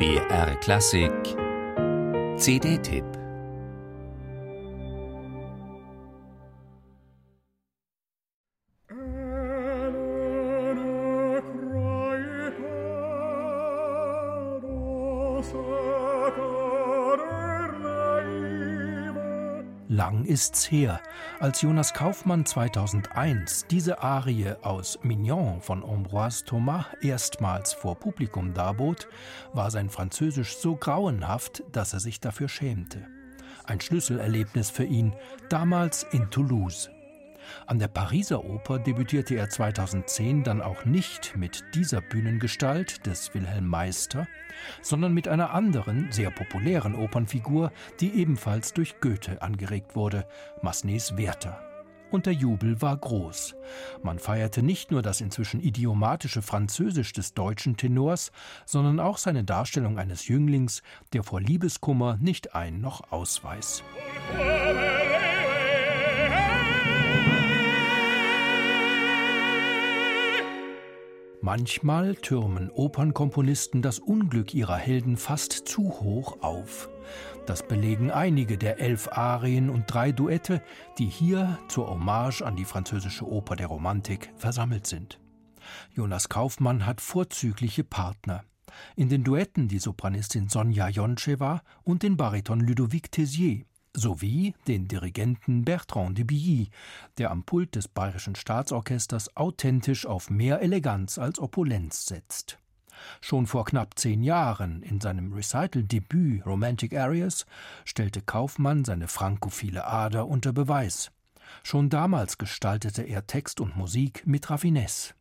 BR Klassik. CD-Tipp Lang ist's her, als Jonas Kaufmann 2001 diese Arie aus Mignon von Ambroise Thomas erstmals vor Publikum darbot, war sein Französisch so grauenhaft, dass er sich dafür schämte. Ein Schlüsselerlebnis für ihn, damals in Toulouse. An der Pariser Oper debütierte er 2010 dann auch nicht mit dieser Bühnengestalt des Wilhelm Meister, sondern mit einer anderen, sehr populären Opernfigur, die ebenfalls durch Goethe angeregt wurde, Massenets Werther. Und der Jubel war groß. Man feierte nicht nur das inzwischen idiomatische Französisch des deutschen Tenors, sondern auch seine Darstellung eines Jünglings, der vor Liebeskummer nicht ein noch aus Manchmal türmen Opernkomponisten das Unglück ihrer Helden fast zu hoch auf. Das belegen einige der elf Arien und drei Duette, die hier zur Hommage an die französische Oper der Romantik versammelt sind. Jonas Kaufmann hat vorzügliche Partner. In den Duetten die Sopranistin Sonja Joncheva und den Bariton Ludovic Tessier sowie den Dirigenten Bertrand de Billy, der am Pult des Bayerischen Staatsorchesters authentisch auf mehr Eleganz als Opulenz setzt. Schon vor knapp zehn Jahren, in seinem Recital-Debüt Romantic Areas, stellte Kaufmann seine frankophile Ader unter Beweis. Schon damals gestaltete er Text und Musik mit Raffinesse.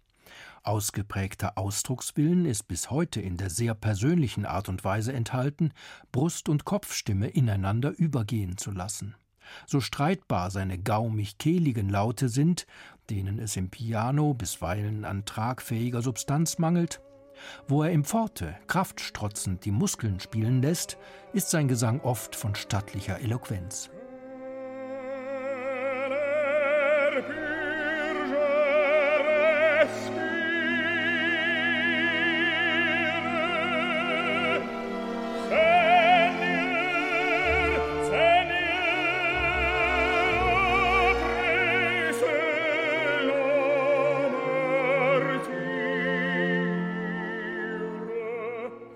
Ausgeprägter Ausdruckswillen ist bis heute in der sehr persönlichen Art und Weise enthalten, Brust und Kopfstimme ineinander übergehen zu lassen. So streitbar seine gaumig-kehligen Laute sind, denen es im Piano bisweilen an tragfähiger Substanz mangelt, wo er im Forte kraftstrotzend die Muskeln spielen lässt, ist sein Gesang oft von stattlicher Eloquenz.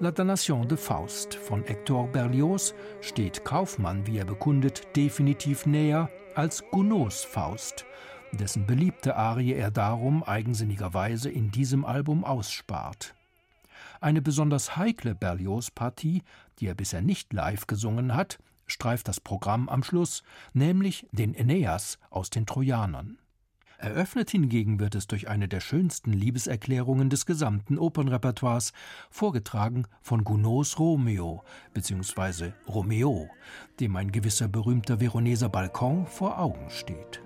La Damnation de Faust von Hector Berlioz steht Kaufmann, wie er bekundet, definitiv näher als Gounods Faust, dessen beliebte Arie er darum eigensinnigerweise in diesem Album ausspart. Eine besonders heikle Berlioz-Partie, die er bisher nicht live gesungen hat, streift das Programm am Schluss, nämlich den Aeneas aus den Trojanern. Eröffnet hingegen wird es durch eine der schönsten Liebeserklärungen des gesamten Opernrepertoires, vorgetragen von Gounods Romeo bzw. Romeo, dem ein gewisser berühmter Veroneser Balkon vor Augen steht.